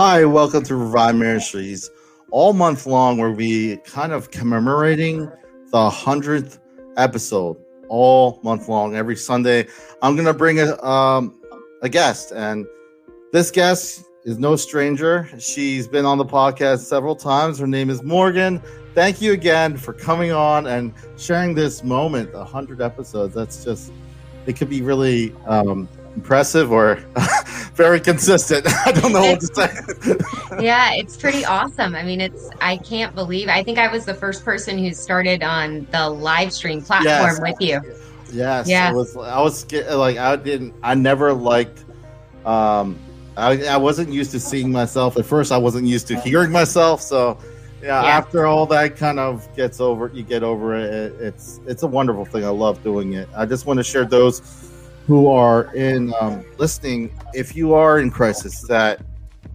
Hi, welcome to Revive Ministries. All month long, where we kind of commemorating the hundredth episode. All month long, every Sunday, I'm gonna bring a um, a guest, and this guest is no stranger. She's been on the podcast several times. Her name is Morgan. Thank you again for coming on and sharing this moment. Hundred episodes. That's just it could be really um, impressive or very consistent. I don't know what to say. yeah, it's pretty awesome. I mean, it's I can't believe. I think I was the first person who started on the live stream platform yes. with you. Yes. Yeah. Was, I was like I didn't. I never liked. Um, I, I wasn't used to seeing myself at first. I wasn't used to hearing myself. So, yeah, yeah. after all that kind of gets over, you get over it. it. It's it's a wonderful thing. I love doing it. I just want to share those who are in um, listening, if you are in crisis, that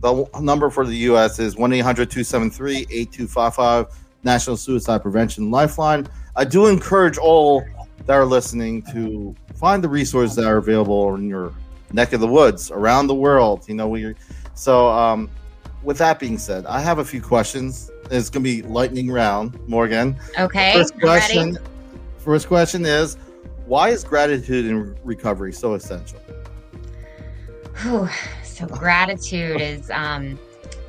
the number for the U.S. is 1 800 273 8255, National Suicide Prevention Lifeline. I do encourage all that are listening to find the resources that are available in your neck of the woods around the world. You know, we so um, with that being said, I have a few questions. It's gonna be lightning round, Morgan. Okay. First question. First question is why is gratitude in recovery so essential? So gratitude is um,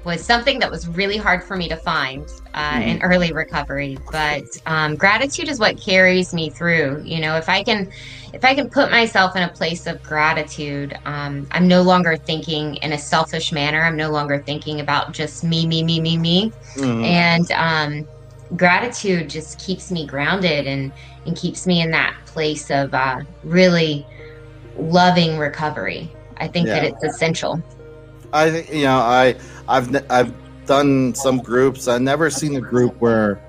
was something that was really hard for me to find uh, mm-hmm. in early recovery, but um, gratitude is what carries me through. You know, if I can, if I can put myself in a place of gratitude, um, I'm no longer thinking in a selfish manner. I'm no longer thinking about just me, me, me, me, me, mm-hmm. and um, gratitude just keeps me grounded and and keeps me in that place of uh, really loving recovery. I think yeah. that it's essential. I think you know I I've I've done some groups. I've never seen a group where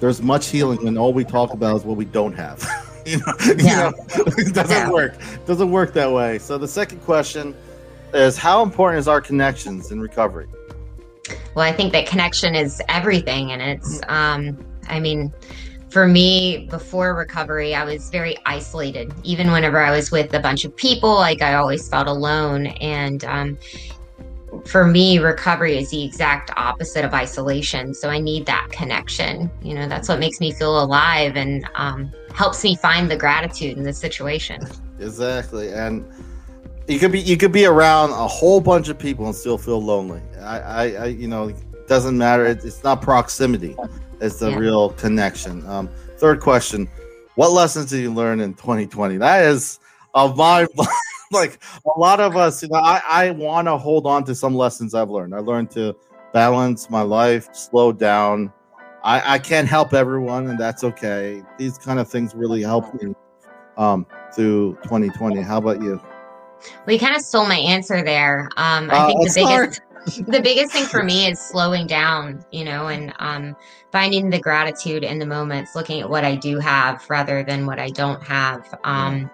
there's much healing when all we talk about is what we don't have. you know, yeah. you know it doesn't yeah. work. It doesn't work that way. So the second question is how important is our connections in recovery? Well, I think that connection is everything, and it's um, I mean for me before recovery i was very isolated. Even whenever i was with a bunch of people like i always felt alone and um, for me recovery is the exact opposite of isolation so i need that connection. You know that's what makes me feel alive and um, helps me find the gratitude in the situation. Exactly and you could be you could be around a whole bunch of people and still feel lonely i i, I you know it doesn't matter it, it's not proximity it's the yeah. real connection. Um, third question: What lessons did you learn in 2020? That is of my like a lot of us. You know, I I want to hold on to some lessons I've learned. I learned to balance my life, slow down. I I can't help everyone, and that's okay. These kind of things really helped me um, through 2020. How about you? Well, you kind of stole my answer there. Um, I uh, think the biggest the biggest thing for me is slowing down, you know, and um, finding the gratitude in the moments, looking at what I do have rather than what I don't have. Um,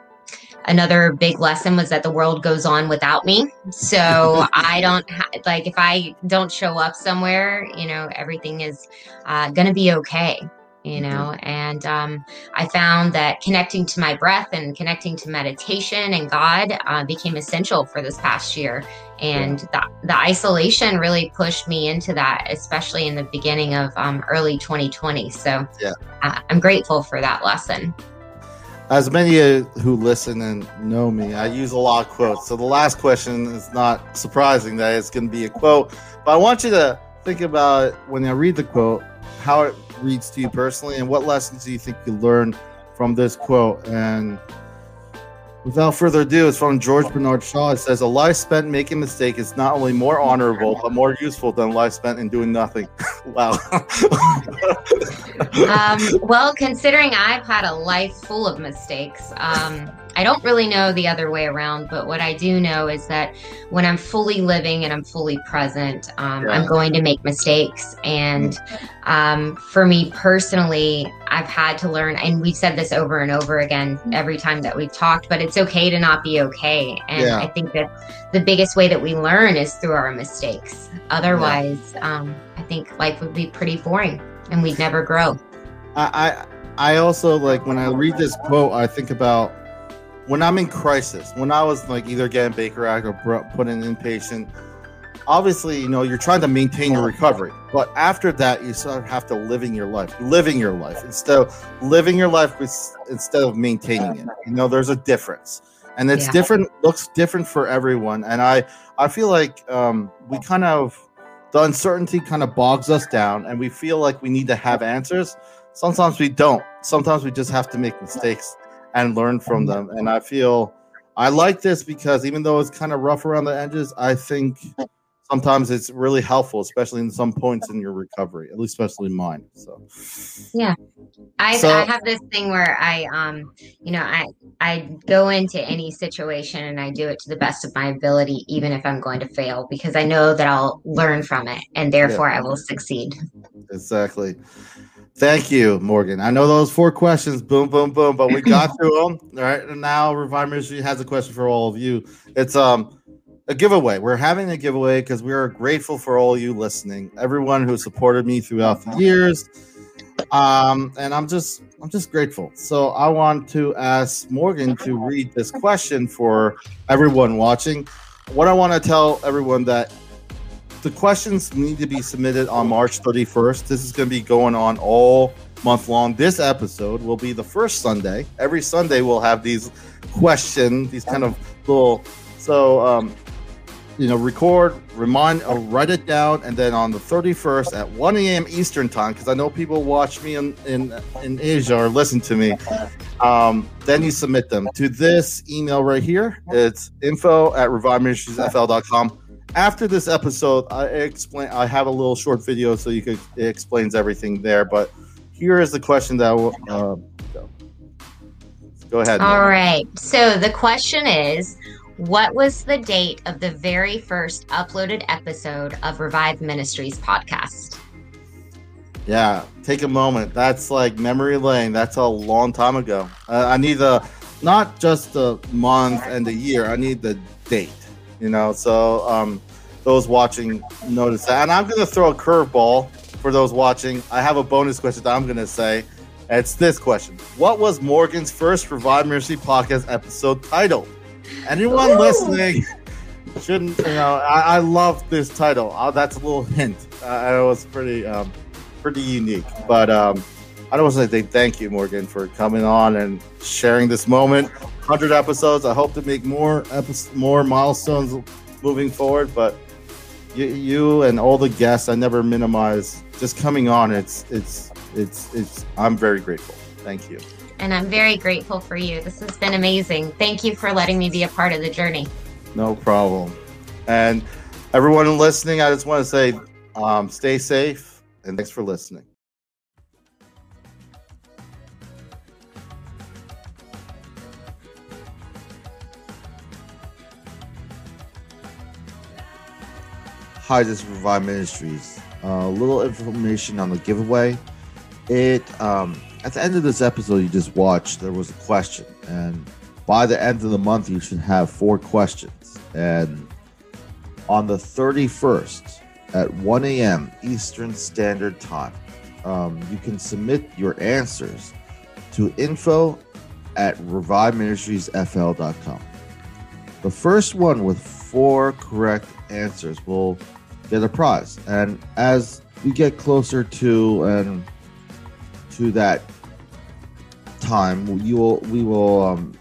another big lesson was that the world goes on without me. So I don't ha- like if I don't show up somewhere, you know, everything is uh, going to be okay you mm-hmm. know and um, i found that connecting to my breath and connecting to meditation and god uh, became essential for this past year. And the, the isolation really pushed me into that especially in the beginning of um, early 2020 so yeah. uh, i'm grateful for that lesson. As many who listen and know me i use a lot of quotes. So the last question is not surprising that it's going to be a quote but i want you to think about when i read the quote how it reads to you personally, and what lessons do you think you learned from this quote? And without further ado, it's from George Bernard Shaw. It says, "A life spent making mistakes is not only more honorable but more useful than life spent in doing nothing." wow. um, well, considering I've had a life full of mistakes. Um, I don't really know the other way around, but what I do know is that when I'm fully living and I'm fully present, um, yeah. I'm going to make mistakes. And um, for me personally, I've had to learn, and we've said this over and over again every time that we've talked, but it's okay to not be okay. And yeah. I think that the biggest way that we learn is through our mistakes. Otherwise, yeah. um, I think life would be pretty boring and we'd never grow. I, I, I also like when I read this quote, I think about when I'm in crisis, when I was like either getting Baker Act or put in inpatient, obviously, you know, you're trying to maintain your recovery, but after that, you sort of have to living your life, living your life instead of living your life with, instead of maintaining it. You know, there's a difference, and it's yeah. different, looks different for everyone. And I, I feel like um, we kind of the uncertainty kind of bogs us down, and we feel like we need to have answers. Sometimes we don't. Sometimes we just have to make mistakes and learn from them. And I feel I like this because even though it's kind of rough around the edges, I think sometimes it's really helpful, especially in some points in your recovery, at least especially mine. So yeah. I, so, I have this thing where I um you know I I go into any situation and I do it to the best of my ability, even if I'm going to fail, because I know that I'll learn from it and therefore yeah. I will succeed. Exactly. Thank you, Morgan. I know those four questions, boom, boom, boom, but we got through them. All right. And now Revive Ministry has a question for all of you. It's um a giveaway. We're having a giveaway because we are grateful for all you listening, everyone who supported me throughout the years. Um, and I'm just I'm just grateful. So I want to ask Morgan to read this question for everyone watching. What I want to tell everyone that the questions need to be submitted on March 31st. This is going to be going on all month long. This episode will be the first Sunday. Every Sunday we'll have these question, these kind of little. So um, you know, record, remind, or write it down, and then on the 31st at 1 a.m. Eastern time, because I know people watch me in, in in Asia or listen to me. Um, then you submit them to this email right here. It's info at reviveministriesfl.com. After this episode, I explain. I have a little short video so you could it explains everything there. But here is the question that. Uh, go ahead. All right. So the question is what was the date of the very first uploaded episode of Revive Ministries podcast? Yeah, take a moment. That's like memory lane. That's a long time ago. Uh, I need the not just the month and the year. I need the date. You know, so um, those watching notice that. And I'm going to throw a curveball for those watching. I have a bonus question that I'm going to say. It's this question: What was Morgan's first Revive Ministry podcast episode title? Anyone Ooh. listening shouldn't, you know, I, I love this title. Uh, that's a little hint. Uh, it was pretty, um, pretty unique. But um, I don't want to say thank you, Morgan, for coming on and sharing this moment. Hundred episodes. I hope to make more episodes, more milestones moving forward. But you, you and all the guests, I never minimize just coming on. It's, it's, it's, it's. I'm very grateful. Thank you and I'm very grateful for you. This has been amazing. Thank you for letting me be a part of the journey. No problem. And everyone listening, I just want to say um, stay safe and thanks for listening. This is Revive Ministries. A uh, little information on the giveaway. It um, at the end of this episode you just watched, there was a question, and by the end of the month, you should have four questions. And on the 31st at 1 a.m. Eastern Standard Time, um, you can submit your answers to info at reviveministriesfl.com. The first one with four correct answers will get a prize. And as we get closer to and to that time, you will we will um,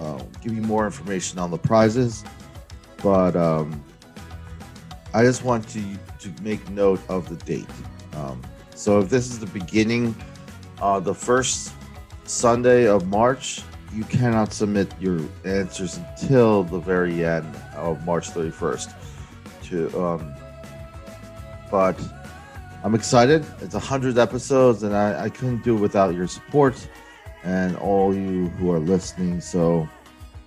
uh, give you more information on the prizes. But um, I just want to to make note of the date. Um, so if this is the beginning, uh, the first Sunday of March, you cannot submit your answers until the very end of March 31st. To um, but I'm excited. It's a hundred episodes, and I, I couldn't do it without your support and all you who are listening. So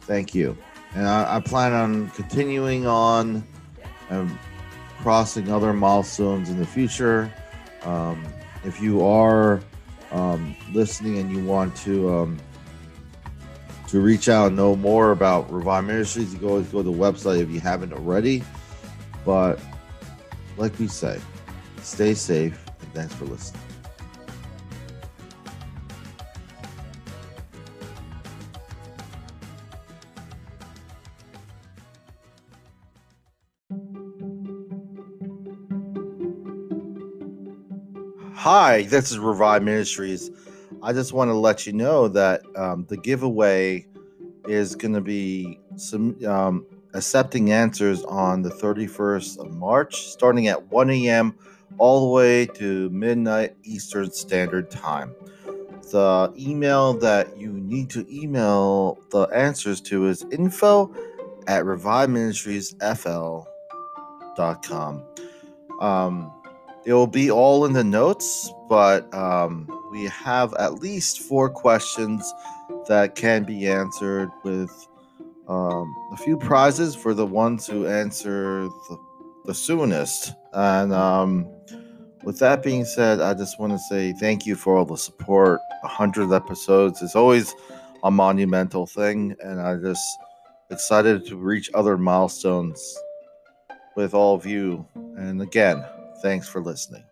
thank you. And I, I plan on continuing on and crossing other milestones in the future. Um, if you are um, listening and you want to um, to reach out and know more about Revive Ministries, you can always go to the website if you haven't already. But like we say, stay safe and thanks for listening. Hi, this is Revive Ministries. I just want to let you know that um, the giveaway is going to be some um, accepting answers on the 31st of March, starting at 1 a.m. all the way to midnight Eastern Standard Time. The email that you need to email the answers to is info at reviveministriesfl.com. Um, it will be all in the notes, but um, we have at least four questions that can be answered with um, a few prizes for the ones who answer the, the soonest. And um, with that being said, I just want to say thank you for all the support. 100 episodes is always a monumental thing, and I just excited to reach other milestones with all of you. And again, thanks for listening.